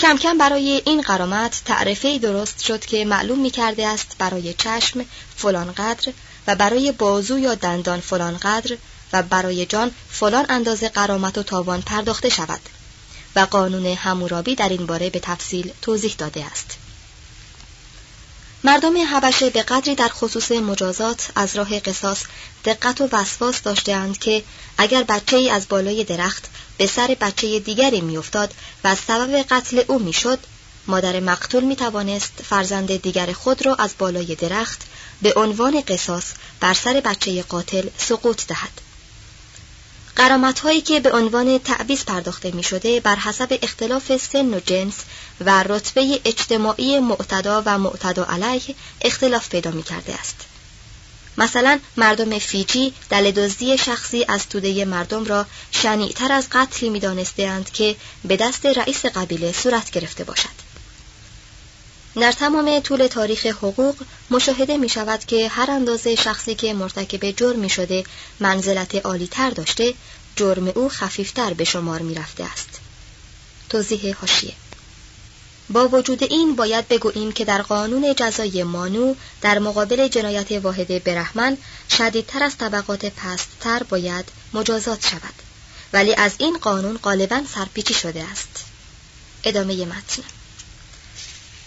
کم کم برای این قرامت تعرفه درست شد که معلوم می کرده است برای چشم فلان قدر و برای بازو یا دندان فلان قدر و برای جان فلان اندازه قرامت و تاوان پرداخته شود و قانون همورابی در این باره به تفصیل توضیح داده است. مردم حبشه به قدری در خصوص مجازات از راه قصاص دقت و وسواس داشتهاند که اگر بچه ای از بالای درخت به سر بچه دیگری میافتاد و سبب قتل او می‌شد مادر مقتول می توانست فرزند دیگر خود را از بالای درخت به عنوان قصاص بر سر بچه قاتل سقوط دهد. قرامت هایی که به عنوان تعویض پرداخته می شده بر حسب اختلاف سن و جنس و رتبه اجتماعی معتدا و معتدا علیه اختلاف پیدا می کرده است. مثلا مردم فیجی دل دزدی شخصی از توده مردم را شنیعتر از قتلی می دانستهاند که به دست رئیس قبیله صورت گرفته باشد. در تمام طول تاریخ حقوق مشاهده می شود که هر اندازه شخصی که مرتکب جرمی شده منزلت عالی تر داشته جرم او خفیفتر به شمار می رفته است. توضیح هاشیه با وجود این باید بگوییم که در قانون جزای مانو در مقابل جنایت واحد برهمن شدیدتر از طبقات پستتر باید مجازات شود. ولی از این قانون غالبا سرپیچی شده است. ادامه متن.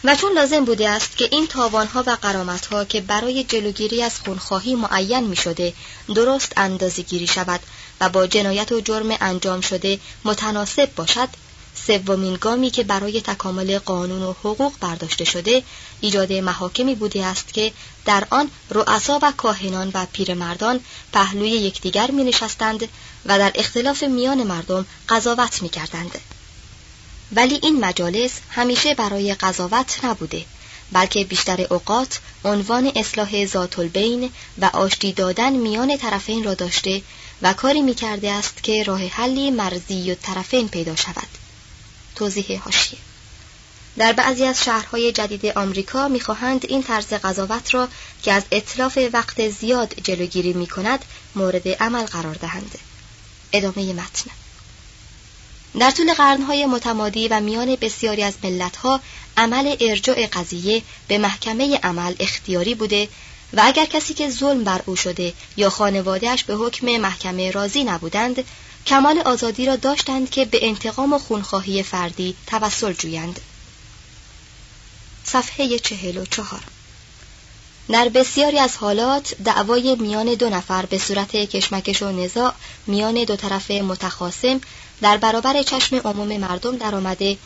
و چون لازم بوده است که این تاوانها و قرامتها که برای جلوگیری از خونخواهی معین می شده درست اندازه گیری شود و با جنایت و جرم انجام شده متناسب باشد سومین گامی که برای تکامل قانون و حقوق برداشته شده ایجاد محاکمی بوده است که در آن رؤسا و کاهنان و پیرمردان پهلوی یکدیگر می نشستند و در اختلاف میان مردم قضاوت می کردند. ولی این مجالس همیشه برای قضاوت نبوده بلکه بیشتر اوقات عنوان اصلاح ذات البین و آشتی دادن میان طرفین را داشته و کاری می کرده است که راه حلی مرزی و طرفین پیدا شود. توضیح هاشیه در بعضی از شهرهای جدید آمریکا می‌خواهند این طرز قضاوت را که از اطلاف وقت زیاد جلوگیری می کند مورد عمل قرار دهند. ادامه متن در طول قرنهای متمادی و میان بسیاری از ملتها عمل ارجاع قضیه به محکمه عمل اختیاری بوده و اگر کسی که ظلم بر او شده یا خانوادهش به حکم محکمه راضی نبودند کمال آزادی را داشتند که به انتقام و خونخواهی فردی توسل جویند. صفحه چهل و چهار. در بسیاری از حالات دعوای میان دو نفر به صورت کشمکش و نزاع میان دو طرف متخاصم در برابر چشم عموم مردم درآمده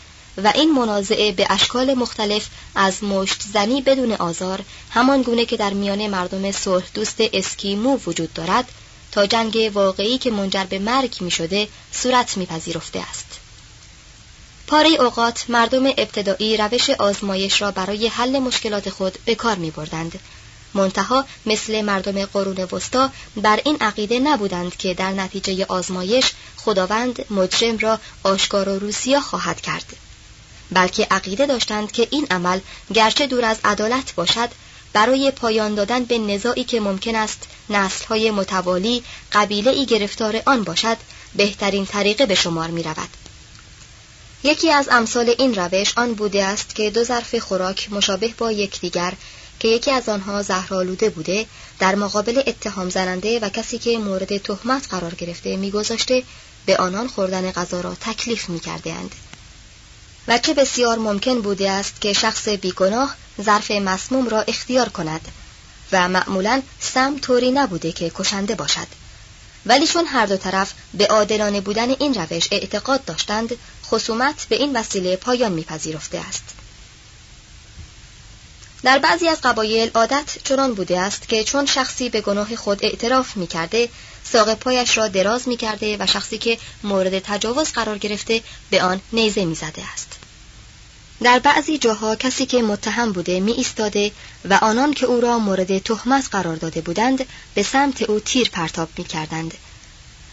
و این منازعه به اشکال مختلف از مشت زنی بدون آزار همان گونه که در میان مردم صلح دوست اسکیمو وجود دارد تا جنگ واقعی که منجر به مرگ می شده صورت میپذیرفته است. پاره اوقات مردم ابتدایی روش آزمایش را برای حل مشکلات خود به کار می بردند منتها مثل مردم قرون وسطا بر این عقیده نبودند که در نتیجه آزمایش خداوند مجرم را آشکار و روسیا خواهد کرد بلکه عقیده داشتند که این عمل گرچه دور از عدالت باشد برای پایان دادن به نزاعی که ممکن است نسلهای متوالی قبیله ای گرفتار آن باشد بهترین طریقه به شمار می رود. یکی از امثال این روش آن بوده است که دو ظرف خوراک مشابه با یکدیگر که یکی از آنها زهرآلوده بوده در مقابل اتهام زننده و کسی که مورد تهمت قرار گرفته میگذاشته به آنان خوردن غذا را تکلیف می اند. و چه بسیار ممکن بوده است که شخص بیگناه ظرف مسموم را اختیار کند و معمولا سم طوری نبوده که کشنده باشد ولی چون هر دو طرف به عادلانه بودن این روش اعتقاد داشتند خصومت به این وسیله پایان میپذیرفته است. در بعضی از قبایل عادت چنان بوده است که چون شخصی به گناه خود اعتراف می‌کرده ساق پایش را دراز می‌کرده و شخصی که مورد تجاوز قرار گرفته به آن نیزه می‌زده است. در بعضی جاها کسی که متهم بوده می ایستاده و آنان که او را مورد تهمت قرار داده بودند به سمت او تیر پرتاب می کردند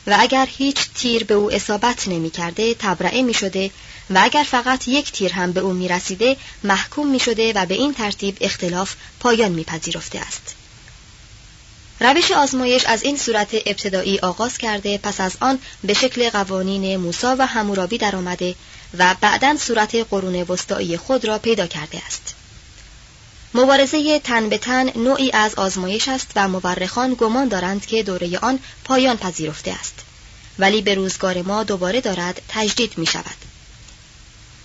و اگر هیچ تیر به او اصابت نمی کرده تبرعه می شده و اگر فقط یک تیر هم به او می رسیده محکوم می شده و به این ترتیب اختلاف پایان می پذیرفته است. روش آزمایش از این صورت ابتدایی آغاز کرده پس از آن به شکل قوانین موسا و همورابی در آمده و بعدا صورت قرون وسطایی خود را پیدا کرده است. مبارزه تن به تن نوعی از آزمایش است و مورخان گمان دارند که دوره آن پایان پذیرفته است ولی به روزگار ما دوباره دارد تجدید می شود.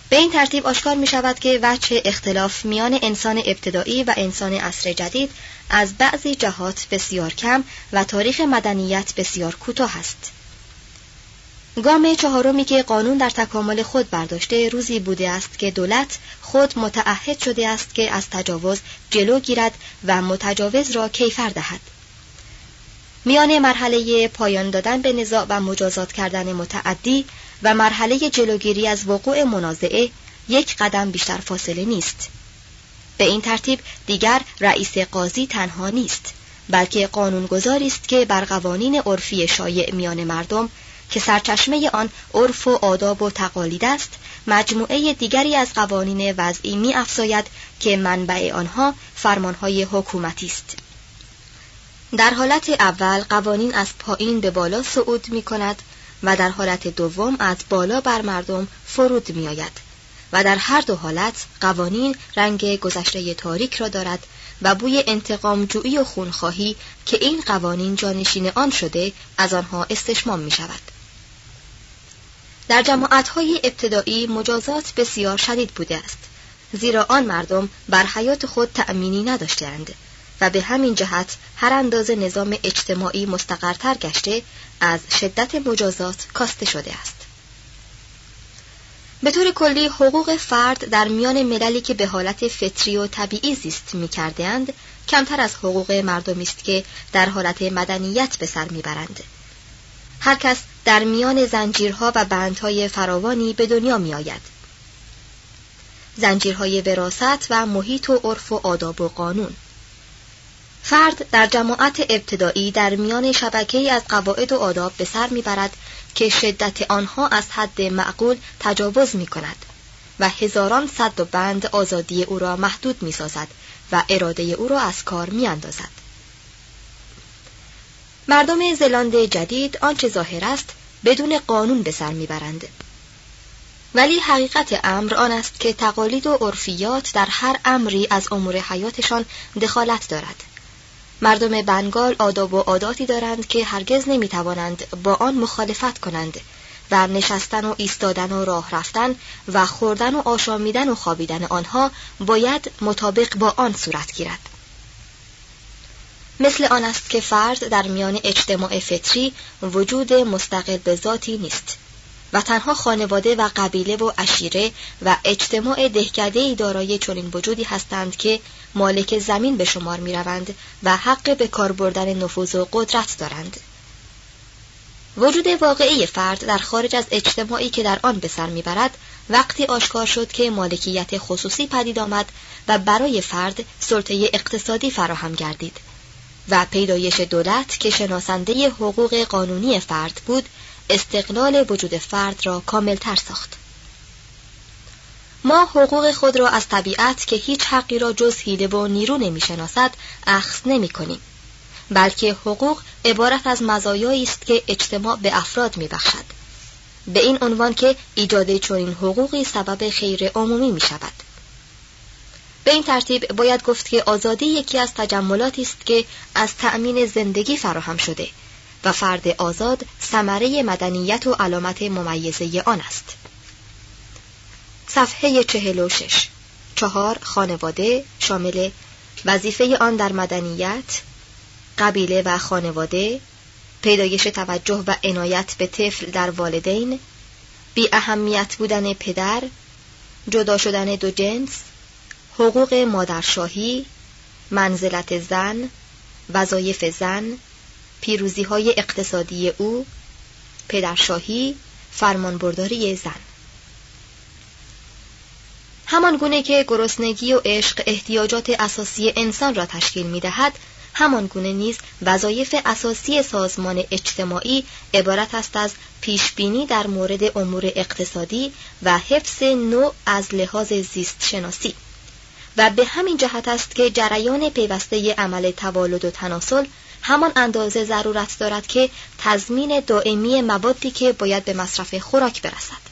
به این ترتیب آشکار می شود که وجه اختلاف میان انسان ابتدایی و انسان عصر جدید از بعضی جهات بسیار کم و تاریخ مدنیت بسیار کوتاه است. گام چهارمی که قانون در تکامل خود برداشته روزی بوده است که دولت خود متعهد شده است که از تجاوز جلو گیرد و متجاوز را کیفر دهد. میان مرحله پایان دادن به نزاع و مجازات کردن متعدی و مرحله جلوگیری از وقوع منازعه یک قدم بیشتر فاصله نیست. به این ترتیب دیگر رئیس قاضی تنها نیست بلکه قانونگذاری است که بر قوانین عرفی شایع میان مردم که سرچشمه آن عرف و آداب و تقالید است مجموعه دیگری از قوانین وضعی می افزاید که منبع آنها فرمانهای حکومتی است در حالت اول قوانین از پایین به بالا صعود می کند و در حالت دوم از بالا بر مردم فرود می آید و در هر دو حالت قوانین رنگ گذشته تاریک را دارد و بوی انتقام جویی و خونخواهی که این قوانین جانشین آن شده از آنها استشمام می شود. در جماعتهای ابتدایی مجازات بسیار شدید بوده است زیرا آن مردم بر حیات خود تأمینی نداشتند و به همین جهت هر اندازه نظام اجتماعی مستقرتر گشته از شدت مجازات کاسته شده است به طور کلی حقوق فرد در میان مللی که به حالت فطری و طبیعی زیست می اند کمتر از حقوق مردمی است که در حالت مدنیت به سر می‌برند. هر کس در میان زنجیرها و بندهای فراوانی به دنیا می آید. زنجیرهای وراست و محیط و عرف و آداب و قانون فرد در جماعت ابتدایی در میان شبکه از قواعد و آداب به سر می‌برد که شدت آنها از حد معقول تجاوز می کند و هزاران صد و بند آزادی او را محدود می سازد و اراده او را از کار می اندازد. مردم زلاند جدید آنچه ظاهر است بدون قانون به سر می‌برند. ولی حقیقت امر آن است که تقالید و عرفیات در هر امری از امور حیاتشان دخالت دارد. مردم بنگال آداب و عاداتی دارند که هرگز نمی‌توانند با آن مخالفت کنند. و نشستن و ایستادن و راه رفتن و خوردن و آشامیدن و خوابیدن آنها باید مطابق با آن صورت گیرد. مثل آن است که فرد در میان اجتماع فطری وجود مستقل به ذاتی نیست و تنها خانواده و قبیله و عشیره و اجتماع دهکده دارای چنین وجودی هستند که مالک زمین به شمار می روند و حق به کار بردن نفوذ و قدرت دارند. وجود واقعی فرد در خارج از اجتماعی که در آن به سر می‌برد وقتی آشکار شد که مالکیت خصوصی پدید آمد و برای فرد سلطه اقتصادی فراهم گردید و پیدایش دولت که شناسنده حقوق قانونی فرد بود استقلال وجود فرد را کاملتر ساخت. ما حقوق خود را از طبیعت که هیچ حقی را جز حیله و نیرو نمی‌شناسد اخذ نمی کنیم بلکه حقوق عبارت از مزایایی است که اجتماع به افراد میبخشد. به این عنوان که ایجاد چنین حقوقی سبب خیر عمومی می شود. به این ترتیب باید گفت که آزادی یکی از تجملاتی است که از تأمین زندگی فراهم شده و فرد آزاد ثمره مدنیت و علامت ممیزه آن است. صفحه چهل و شش چهار خانواده شامل وظیفه آن در مدنیت قبیله و خانواده پیدایش توجه و عنایت به طفل در والدین بی اهمیت بودن پدر جدا شدن دو جنس حقوق مادرشاهی منزلت زن وظایف زن پیروزی های اقتصادی او پدرشاهی فرمانبرداری زن. همان گونه که گرسنگی و عشق احتیاجات اساسی انسان را تشکیل می دهد همان گونه نیز وظایف اساسی سازمان اجتماعی عبارت است از پیشبینی در مورد امور اقتصادی و حفظ نوع از لحاظ زیست شناسی و به همین جهت است که جریان پیوسته عمل توالد و تناسل همان اندازه ضرورت دارد که تضمین دائمی موادی که باید به مصرف خوراک برسد.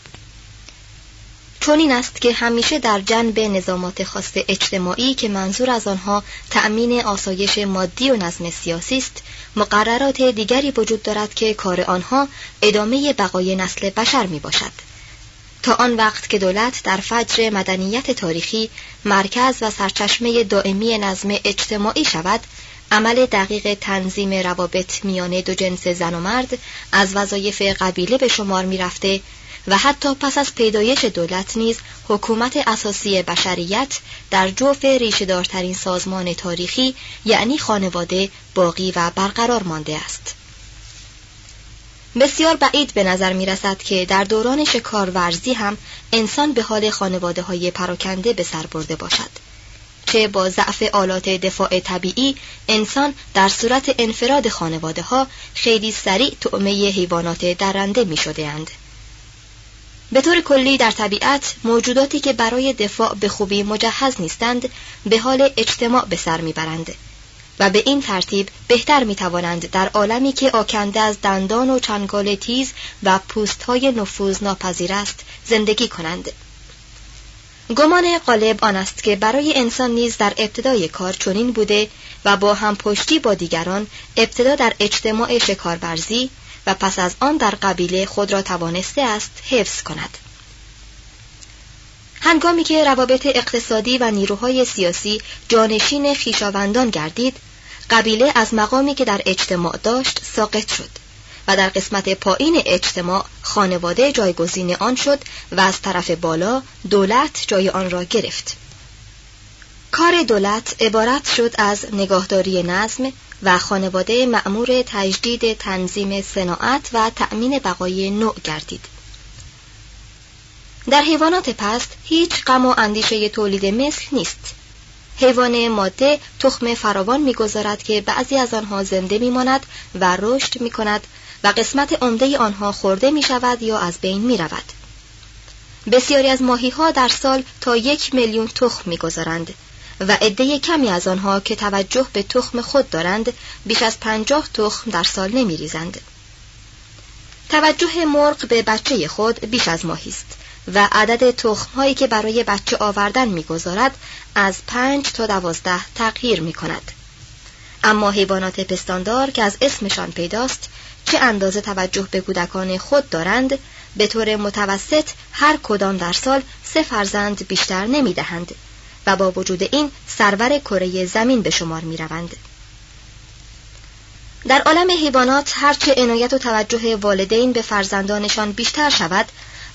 چون این است که همیشه در جنب نظامات خاص اجتماعی که منظور از آنها تأمین آسایش مادی و نظم سیاسی است مقررات دیگری وجود دارد که کار آنها ادامه بقای نسل بشر می باشد تا آن وقت که دولت در فجر مدنیت تاریخی مرکز و سرچشمه دائمی نظم اجتماعی شود عمل دقیق تنظیم روابط میان دو جنس زن و مرد از وظایف قبیله به شمار می رفته و حتی پس از پیدایش دولت نیز حکومت اساسی بشریت در جوف ریشهدارترین سازمان تاریخی یعنی خانواده باقی و برقرار مانده است. بسیار بعید به نظر می رسد که در دوران شکارورزی هم انسان به حال خانواده های پراکنده به سر برده باشد چه با ضعف آلات دفاع طبیعی انسان در صورت انفراد خانواده ها خیلی سریع تعمه حیوانات درنده می شده اند. به طور کلی در طبیعت موجوداتی که برای دفاع به خوبی مجهز نیستند به حال اجتماع به سر می‌برند و به این ترتیب بهتر می توانند در عالمی که آکنده از دندان و چنگال تیز و پوست های نفوذ ناپذیر است زندگی کنند. گمان غالب آن است که برای انسان نیز در ابتدای کار چنین بوده و با هم پشتی با دیگران ابتدا در اجتماع شکارورزی و پس از آن در قبیله خود را توانسته است حفظ کند. هنگامی که روابط اقتصادی و نیروهای سیاسی جانشین خیشاوندان گردید قبیله از مقامی که در اجتماع داشت ساقط شد و در قسمت پایین اجتماع خانواده جایگزین آن شد و از طرف بالا دولت جای آن را گرفت کار دولت عبارت شد از نگاهداری نظم و خانواده مأمور تجدید تنظیم صناعت و تأمین بقای نوع گردید. در حیوانات پست هیچ غم و اندیشه تولید مثل نیست. حیوان ماده تخم فراوان می‌گذارد که بعضی از آنها زنده میماند و رشد می کند و قسمت عمده آنها خورده می شود یا از بین می رود. بسیاری از ماهی ها در سال تا یک میلیون تخم می‌گذارند و عده کمی از آنها که توجه به تخم خود دارند بیش از پنجاه تخم در سال نمی ریزند. توجه مرغ به بچه خود بیش از ماهی است و عدد تخم هایی که برای بچه آوردن می‌گذارد از پنج تا دوازده تغییر می کند. اما حیوانات پستاندار که از اسمشان پیداست چه اندازه توجه به کودکان خود دارند به طور متوسط هر کدام در سال سه فرزند بیشتر نمی دهند و با وجود این سرور کره زمین به شمار می روند. در عالم حیوانات هرچه عنایت و توجه والدین به فرزندانشان بیشتر شود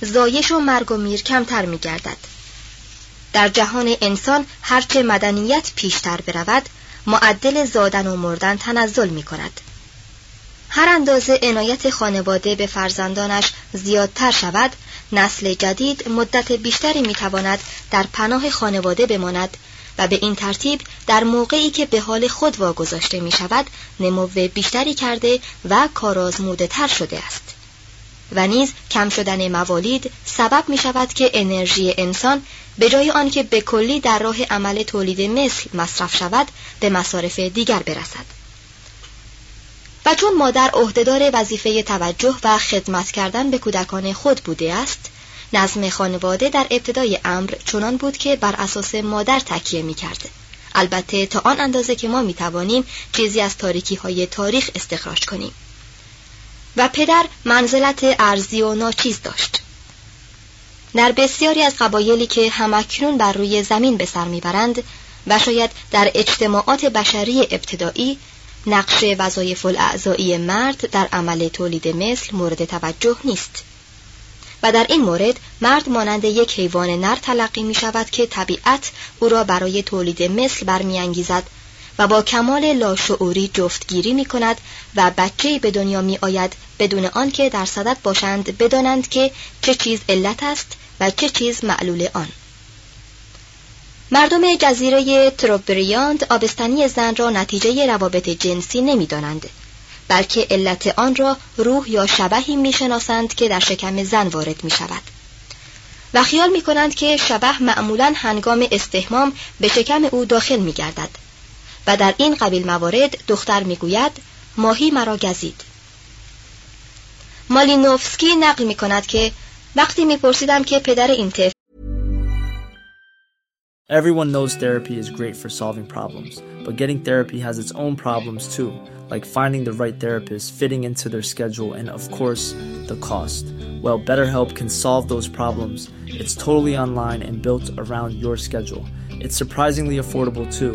زایش و مرگ و میر کمتر می گردد. در جهان انسان هرچه مدنیت پیشتر برود معدل زادن و مردن تنزل می کند. هر اندازه عنایت خانواده به فرزندانش زیادتر شود نسل جدید مدت بیشتری می‌تواند در پناه خانواده بماند و به این ترتیب در موقعی که به حال خود واگذاشته می شود نمو بیشتری کرده و کارآزموده تر شده است و نیز کم شدن موالید سبب می شود که انرژی انسان به جای آنکه به کلی در راه عمل تولید مثل مصرف شود به مصارف دیگر برسد و چون مادر عهدهدار وظیفه توجه و خدمت کردن به کودکان خود بوده است نظم خانواده در ابتدای امر چنان بود که بر اساس مادر تکیه می کرده. البته تا آن اندازه که ما می توانیم چیزی از تاریکی های تاریخ استخراج کنیم و پدر منزلت ارزی و ناچیز داشت. در بسیاری از قبایلی که همکنون بر روی زمین به سر می‌برند و شاید در اجتماعات بشری ابتدایی نقش وظایف الاعضایی مرد در عمل تولید مثل مورد توجه نیست. و در این مورد مرد مانند یک حیوان نر تلقی می شود که طبیعت او را برای تولید مثل برمیانگیزد و با کمال لاشعوری جفتگیری می کند و بچه به دنیا می آید بدون آنکه در صدد باشند بدانند که چه چیز علت است و چه چیز معلول آن. مردم جزیره تروبریاند آبستنی زن را نتیجه روابط جنسی نمی‌دانند بلکه علت آن را روح یا شبهی می‌شناسند که در شکم زن وارد می شود و خیال می کنند که شبه معمولا هنگام استهمام به شکم او داخل می گردد و در این قبیل موارد دختر می گوید ماهی مرا گزید مالینوفسکی نقل می کند که وقتی می پرسیدم که پدر این طفل Everyone knows therapy is great for solving problems, but getting therapy has its own problems too, like finding the right therapist, fitting into their schedule, and of course, the cost. Well, BetterHelp can solve those problems. It's totally online and built around your schedule. It's surprisingly affordable too.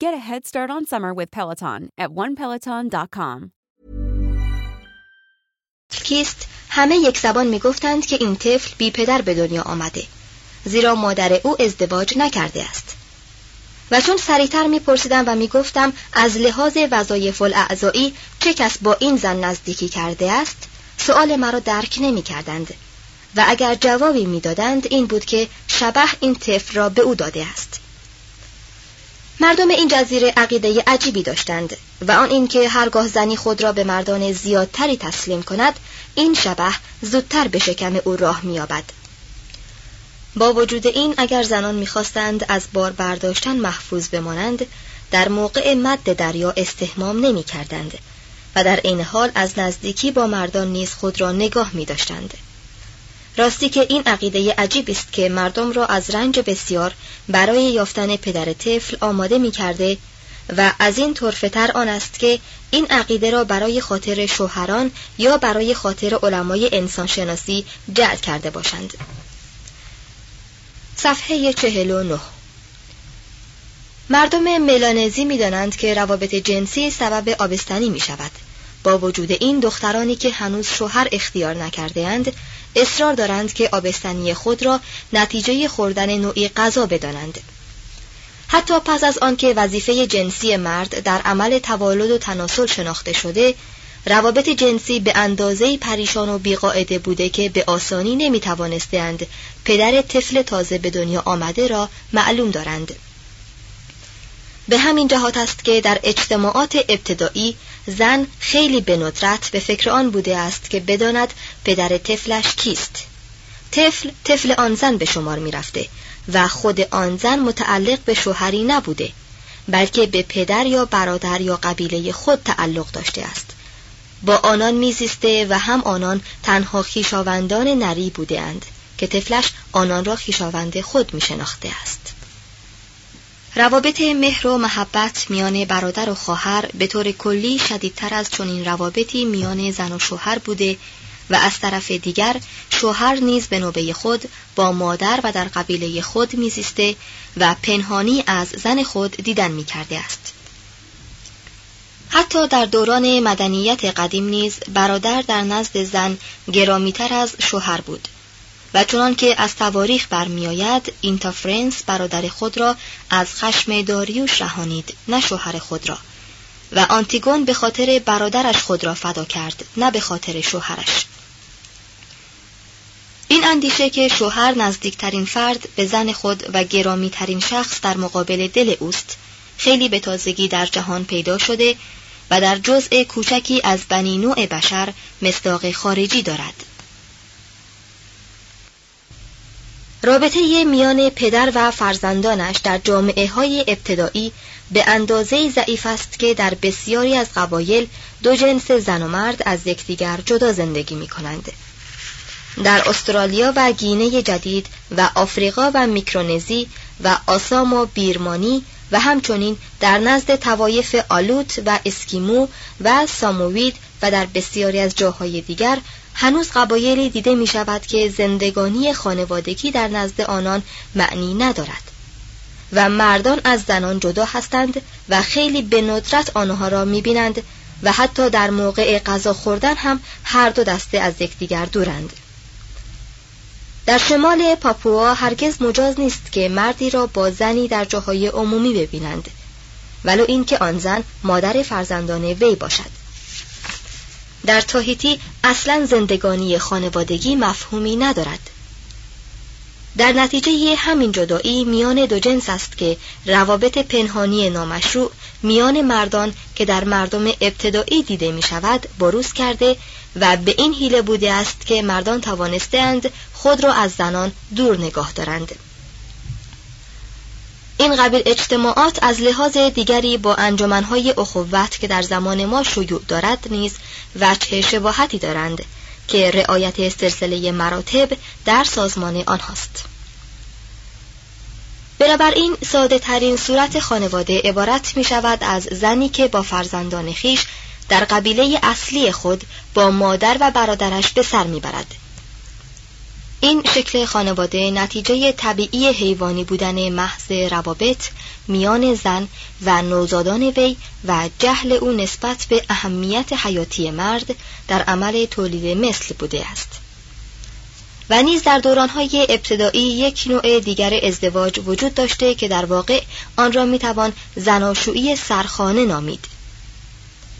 Get a head start on summer with Peloton at onepeloton.com. کیست همه یک زبان می‌گفتند که این طفل بی پدر به دنیا آمده زیرا مادر او ازدواج نکرده است. و چون سریعتر میپرسیدم و می‌گفتم از لحاظ وظایف الاعضایی چه کس با این زن نزدیکی کرده است سؤال مرا درک نمی‌کردند. و اگر جوابی می‌دادند این بود که شبه این طفل را به او داده است. مردم این جزیره عقیده عجیبی داشتند و آن اینکه هرگاه زنی خود را به مردان زیادتری تسلیم کند این شبه زودتر به شکم او راه مییابد با وجود این اگر زنان می‌خواستند از بار برداشتن محفوظ بمانند در موقع مد دریا استهمام نمی کردند و در این حال از نزدیکی با مردان نیز خود را نگاه می داشتند. راستی که این عقیده عجیب است که مردم را از رنج بسیار برای یافتن پدر طفل آماده می کرده و از این طرفتر آن است که این عقیده را برای خاطر شوهران یا برای خاطر علمای انسانشناسی جعل کرده باشند. صفحه چهل و نه مردم ملانزی می دانند که روابط جنسی سبب آبستنی می شود. با وجود این دخترانی که هنوز شوهر اختیار نکرده اند اصرار دارند که آبستنی خود را نتیجه خوردن نوعی غذا بدانند. حتی پس از آنکه وظیفه جنسی مرد در عمل توالد و تناسل شناخته شده روابط جنسی به اندازه پریشان و بیقاعده بوده که به آسانی نمی توانستند پدر طفل تازه به دنیا آمده را معلوم دارند به همین جهات است که در اجتماعات ابتدایی زن خیلی به ندرت به فکر آن بوده است که بداند پدر طفلش کیست. طفل طفل آن زن به شمار می رفته و خود آن زن متعلق به شوهری نبوده بلکه به پدر یا برادر یا قبیله خود تعلق داشته است. با آنان میزیسته و هم آنان تنها خیشاوندان نری بودند که طفلش آنان را خیشاوند خود می شناخته است. روابط مهر و محبت میان برادر و خواهر به طور کلی شدیدتر از چنین روابطی میان زن و شوهر بوده و از طرف دیگر شوهر نیز به نوبه خود با مادر و در قبیله خود میزیسته و پنهانی از زن خود دیدن می‌کرده است. حتی در دوران مدنیت قدیم نیز برادر در نزد زن گرامیتر از شوهر بود. و چنان که از تواریخ برمیآید اینتافرنس برادر خود را از خشم داریوش رهانید نه شوهر خود را. و آنتیگون به خاطر برادرش خود را فدا کرد نه به خاطر شوهرش. این اندیشه که شوهر نزدیکترین فرد به زن خود و گرامیترین شخص در مقابل دل اوست خیلی به تازگی در جهان پیدا شده و در جزء کوچکی از بنی نوع بشر مصداق خارجی دارد. رابطه میان پدر و فرزندانش در جامعه های ابتدایی به اندازه ضعیف است که در بسیاری از قبایل دو جنس زن و مرد از یکدیگر جدا زندگی می کنند. در استرالیا و گینه جدید و آفریقا و میکرونزی و آسام و بیرمانی و همچنین در نزد توایف آلوت و اسکیمو و ساموید و در بسیاری از جاهای دیگر هنوز قبایلی دیده می شود که زندگانی خانوادگی در نزد آنان معنی ندارد. و مردان از زنان جدا هستند و خیلی به ندرت آنها را می بینند و حتی در موقع غذا خوردن هم هر دو دسته از یکدیگر دورند. در شمال پاپوا هرگز مجاز نیست که مردی را با زنی در جاهای عمومی ببینند ولو اینکه آن زن مادر فرزندان وی باشد. در تاهیتی اصلا زندگانی خانوادگی مفهومی ندارد. در نتیجه همین جدایی میان دو جنس است که روابط پنهانی نامشروع میان مردان که در مردم ابتدایی دیده می شود بروز کرده و به این حیله بوده است که مردان توانستند خود را از زنان دور نگاه دارند. این قبیل اجتماعات از لحاظ دیگری با انجمنهای اخوت که در زمان ما شیوع دارد نیز وجه شباهتی دارند که رعایت سلسله مراتب در سازمان آنهاست. بنابراین ساده ترین صورت خانواده عبارت می شود از زنی که با فرزندان خیش در قبیله اصلی خود با مادر و برادرش به سر می‌برد. این شکل خانواده نتیجه طبیعی حیوانی بودن محض روابط میان زن و نوزادان وی و جهل او نسبت به اهمیت حیاتی مرد در عمل تولید مثل بوده است. و نیز در دورانهای ابتدایی یک نوع دیگر ازدواج وجود داشته که در واقع آن را می‌توان زناشویی سرخانه نامید.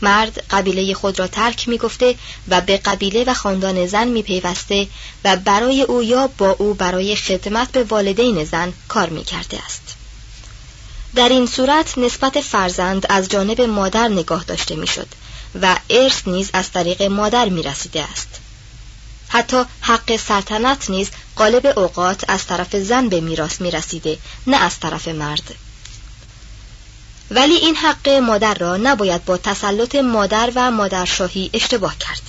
مرد قبیله خود را ترک می گفته و به قبیله و خاندان زن می پیوسته و برای او یا با او برای خدمت به والدین زن کار می کرده است. در این صورت نسبت فرزند از جانب مادر نگاه داشته می شد و ارث نیز از طریق مادر می رسیده است. حتی حق سلطنت نیز قالب اوقات از طرف زن به میراث می رسیده نه از طرف مرد. ولی این حق مادر را نباید با تسلط مادر و مادرشاهی اشتباه کرد.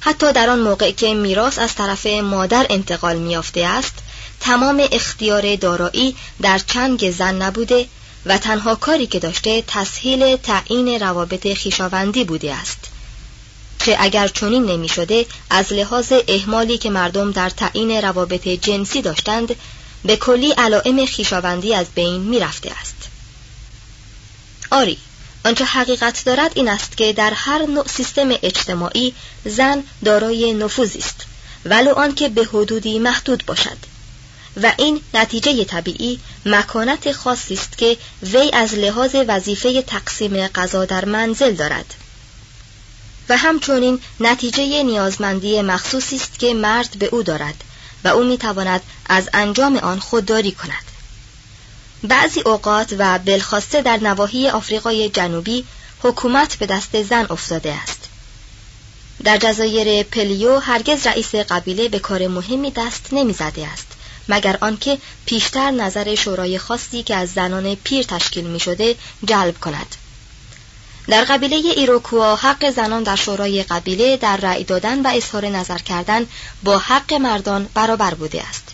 حتی در آن موقع که میراث از طرف مادر انتقال میافته است تمام اختیار دارایی در چنگ زن نبوده و تنها کاری که داشته تسهیل تعیین روابط خیشاوندی بوده است. که اگر چنین نمی شده از لحاظ احمالی که مردم در تعیین روابط جنسی داشتند به کلی علائم خیشاوندی از بین می رفته است. آری آنچه حقیقت دارد این است که در هر نوع سیستم اجتماعی زن دارای نفوذی است ولو آنکه به حدودی محدود باشد. و این نتیجه طبیعی مکانت خاصی است که وی از لحاظ وظیفه تقسیم غذا در منزل دارد. و همچنین نتیجه نیازمندی مخصوصی است که مرد به او دارد. و او می‌تواند از انجام آن خودداری کند. بعضی اوقات و بلخواسته در نواحی آفریقای جنوبی حکومت به دست زن افتاده است. در جزایر پلیو هرگز رئیس قبیله به کار مهمی دست نمی‌زده است مگر آنکه پیشتر نظر شورای خاصی که از زنان پیر تشکیل می شده جلب کند. در قبیله ایروکوا حق زنان در شورای قبیله در رأی دادن و اظهار نظر کردن با حق مردان برابر بوده است.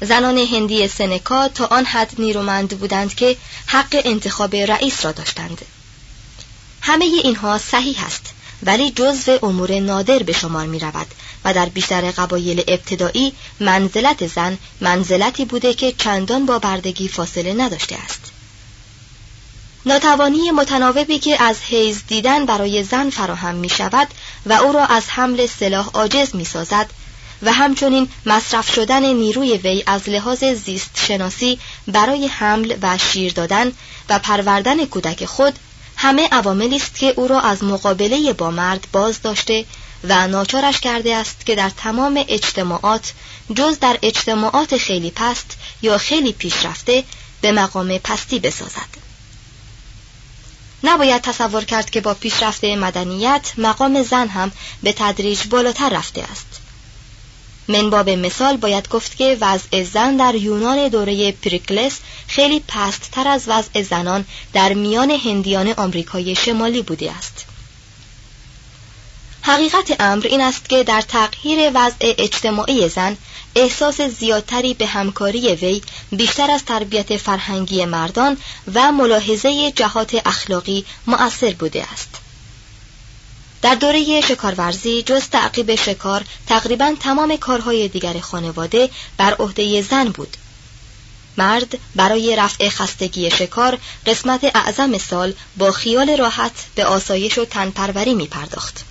زنان هندی سنکا تا آن حد نیرومند بودند که حق انتخاب رئیس را داشتند. همه اینها صحیح است ولی جزو امور نادر به شمار می رود و در بیشتر قبایل ابتدایی منزلت زن منزلتی بوده که چندان با بردگی فاصله نداشته است. ناتوانی متناوبی که از حیز دیدن برای زن فراهم می شود و او را از حمل سلاح عاجز می سازد و همچنین مصرف شدن نیروی وی از لحاظ زیست شناسی برای حمل و شیر دادن و پروردن کودک خود همه عواملی است که او را از مقابله با مرد باز داشته و ناچارش کرده است که در تمام اجتماعات جز در اجتماعات خیلی پست یا خیلی پیشرفته به مقام پستی بسازد. نباید تصور کرد که با پیشرفت مدنیت مقام زن هم به تدریج بالاتر رفته است. منباب مثال باید گفت که وضع زن در یونان دوره پریکلس خیلی پست تر از وضع زنان در میان هندیان آمریکای شمالی بوده است. حقیقت امر این است که در تغییر وضع اجتماعی زن احساس زیادتری به همکاری وی بیشتر از تربیت فرهنگی مردان و ملاحظه جهات اخلاقی مؤثر بوده است در دوره شکارورزی جز تعقیب شکار تقریبا تمام کارهای دیگر خانواده بر عهده زن بود مرد برای رفع خستگی شکار قسمت اعظم سال با خیال راحت به آسایش و تنپروری می پرداخت.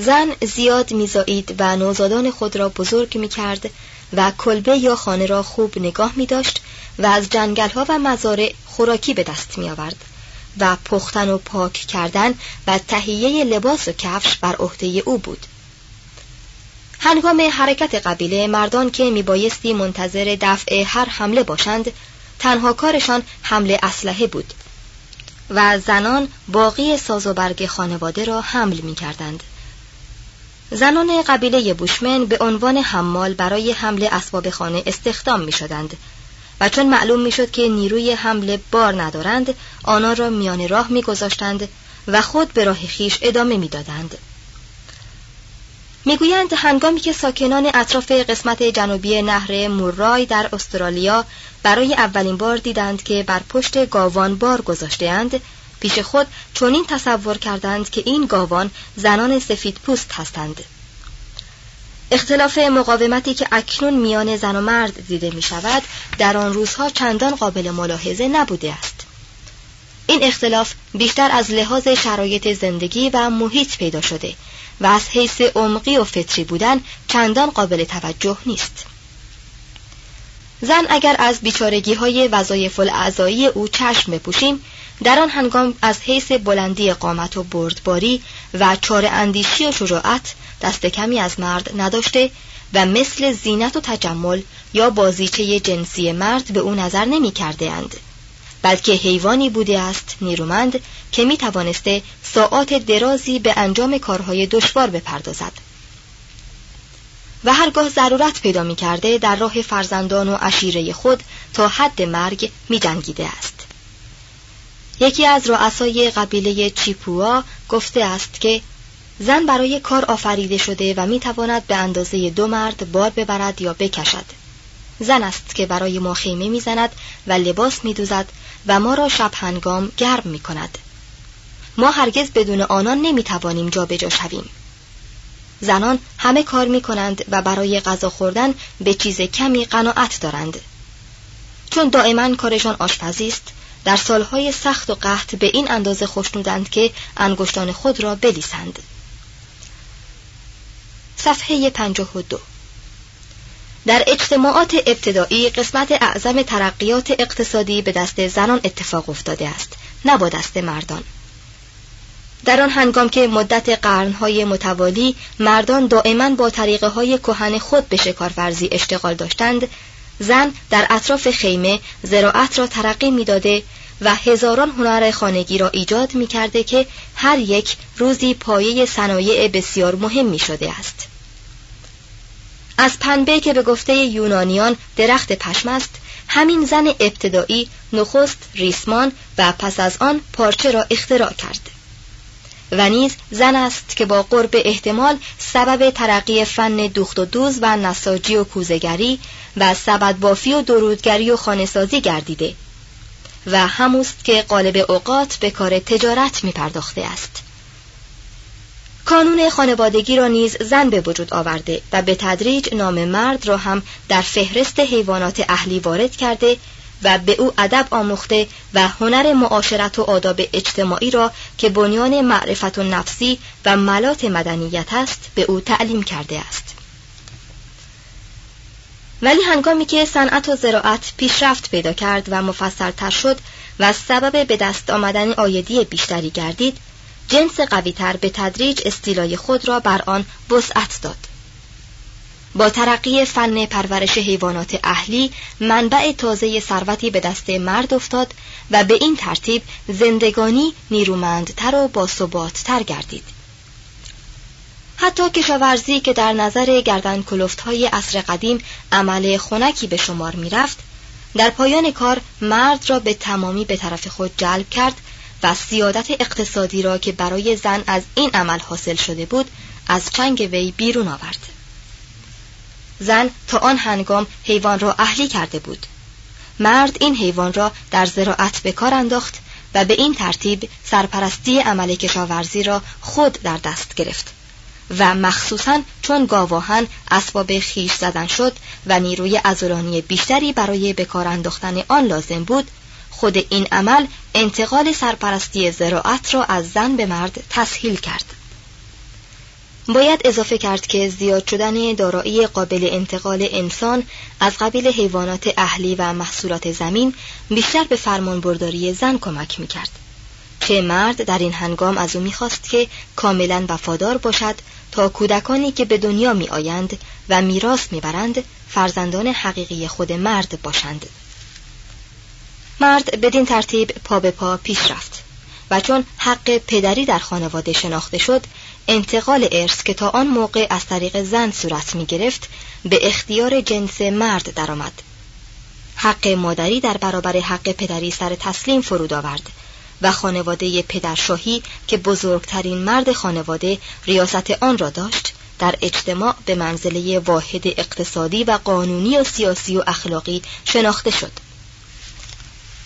زن زیاد میزایید و نوزادان خود را بزرگ می کرد و کلبه یا خانه را خوب نگاه می داشت و از جنگل ها و مزارع خوراکی به دست می آورد و پختن و پاک کردن و تهیه لباس و کفش بر عهده او بود هنگام حرکت قبیله مردان که میبایستی منتظر دفع هر حمله باشند تنها کارشان حمله اسلحه بود و زنان باقی ساز و برگ خانواده را حمل می کردند. زنان قبیله بوشمن به عنوان حمال برای حمل اسباب خانه استخدام می شدند و چون معلوم می شد که نیروی حمله بار ندارند آنها را میان راه می گذاشتند و خود به راه خیش ادامه می دادند. می‌گویند هنگامی که ساکنان اطراف قسمت جنوبی نهر مورای در استرالیا برای اولین بار دیدند که بر پشت گاوان بار گذاشتهاند پیش خود چنین تصور کردند که این گاوان زنان سفید پوست هستند. اختلاف مقاومتی که اکنون میان زن و مرد دیده می شود در آن روزها چندان قابل ملاحظه نبوده است. این اختلاف بیشتر از لحاظ شرایط زندگی و محیط پیدا شده و از حیث عمقی و فطری بودن چندان قابل توجه نیست. زن اگر از بیچارگی های وظایف الاعضایی او چشم بپوشیم در آن هنگام از حیث بلندی قامت و بردباری و چار اندیشی و شجاعت دست کمی از مرد نداشته و مثل زینت و تجمل یا بازیچه جنسی مرد به او نظر نمی کرده اند. بلکه حیوانی بوده است نیرومند که می توانسته ساعات درازی به انجام کارهای دشوار بپردازد و هرگاه ضرورت پیدا می کرده در راه فرزندان و عشیره خود تا حد مرگ می جنگیده است یکی از رؤسای قبیله چیپوا گفته است که زن برای کار آفریده شده و می تواند به اندازه دو مرد بار ببرد یا بکشد. زن است که برای ما خیمه می‌زند و لباس میدوزد و ما را شب هنگام گرم می کند ما هرگز بدون آنان به جا شویم. زنان همه کار می کنند و برای غذا خوردن به چیز کمی قناعت دارند. چون دائما کارشان آشپزی است در سالهای سخت و قحط به این اندازه خوشنودند که انگشتان خود را بلیسند. صفحه 52 در اجتماعات ابتدایی قسمت اعظم ترقیات اقتصادی به دست زنان اتفاق افتاده است نه با دست مردان. در آن هنگام که مدت قرنهای متوالی مردان دائما با طریقه های کهن خود به شکارورزی اشتغال داشتند زن در اطراف خیمه زراعت را ترقی می‌داده و هزاران هنر خانگی را ایجاد می کرده که هر یک روزی پایه صنایع بسیار مهم می شده است. از پنبه که به گفته یونانیان درخت پشم است همین زن ابتدایی نخست ریسمان و پس از آن پارچه را اختراع کرد و نیز زن است که با قرب احتمال سبب ترقی فن دوخت و دوز و نساجی و کوزگری و سبد بافی و درودگری و خانهسازی گردیده و هموست که قالب اوقات به کار تجارت می پرداخته است. کانون خانوادگی را نیز زن به وجود آورده و به تدریج نام مرد را هم در فهرست حیوانات اهلی وارد کرده و به او ادب آموخته و هنر معاشرت و آداب اجتماعی را که بنیان معرفت و نفسی و ملات مدنیت است به او تعلیم کرده است. ولی هنگامی که صنعت و زراعت پیشرفت پیدا کرد و مفصلتر شد و سبب به دست آمدن آیدی بیشتری گردید جنس قویتر به تدریج استیلای خود را بر آن وسعت داد. با ترقی فن پرورش حیوانات اهلی منبع تازه ثروتی به دست مرد افتاد و به این ترتیب زندگانی نیرومندتر و باثباتتر گردید. حتی کشاورزی که در نظر گردن کلفت های عصر قدیم عمل خونکی به شمار می رفت در پایان کار مرد را به تمامی به طرف خود جلب کرد و سیادت اقتصادی را که برای زن از این عمل حاصل شده بود از چنگ وی بیرون آورد. زن تا آن هنگام حیوان را اهلی کرده بود. مرد این حیوان را در زراعت به کار انداخت و به این ترتیب سرپرستی عمل کشاورزی را خود در دست گرفت و مخصوصا چون گاواهن اسباب خیش زدن شد و نیروی ازولانی بیشتری برای بکار انداختن آن لازم بود خود این عمل انتقال سرپرستی زراعت را از زن به مرد تسهیل کرد. باید اضافه کرد که زیاد شدن دارایی قابل انتقال انسان از قبیل حیوانات اهلی و محصولات زمین بیشتر به فرمانبرداری زن کمک می‌کرد. چه مرد در این هنگام از او می‌خواست که کاملا وفادار باشد تا کودکانی که به دنیا می آیند و میراث می‌برند فرزندان حقیقی خود مرد باشند. مرد بدین ترتیب پا به پا پیش رفت و چون حق پدری در خانواده شناخته شد انتقال ارث که تا آن موقع از طریق زن صورت می گرفت به اختیار جنس مرد درآمد. حق مادری در برابر حق پدری سر تسلیم فرود آورد و خانواده پدرشاهی که بزرگترین مرد خانواده ریاست آن را داشت در اجتماع به منزله واحد اقتصادی و قانونی و سیاسی و اخلاقی شناخته شد.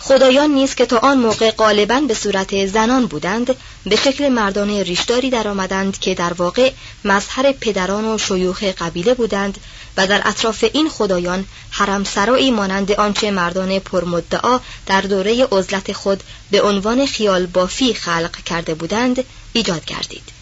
خدایان نیز که تا آن موقع غالبا به صورت زنان بودند به شکل مردان ریشداری درآمدند که در واقع مظهر پدران و شیوخ قبیله بودند و در اطراف این خدایان حرم سرایی مانند آنچه مردان پرمدعا در دوره عزلت خود به عنوان خیال بافی خلق کرده بودند ایجاد گردید.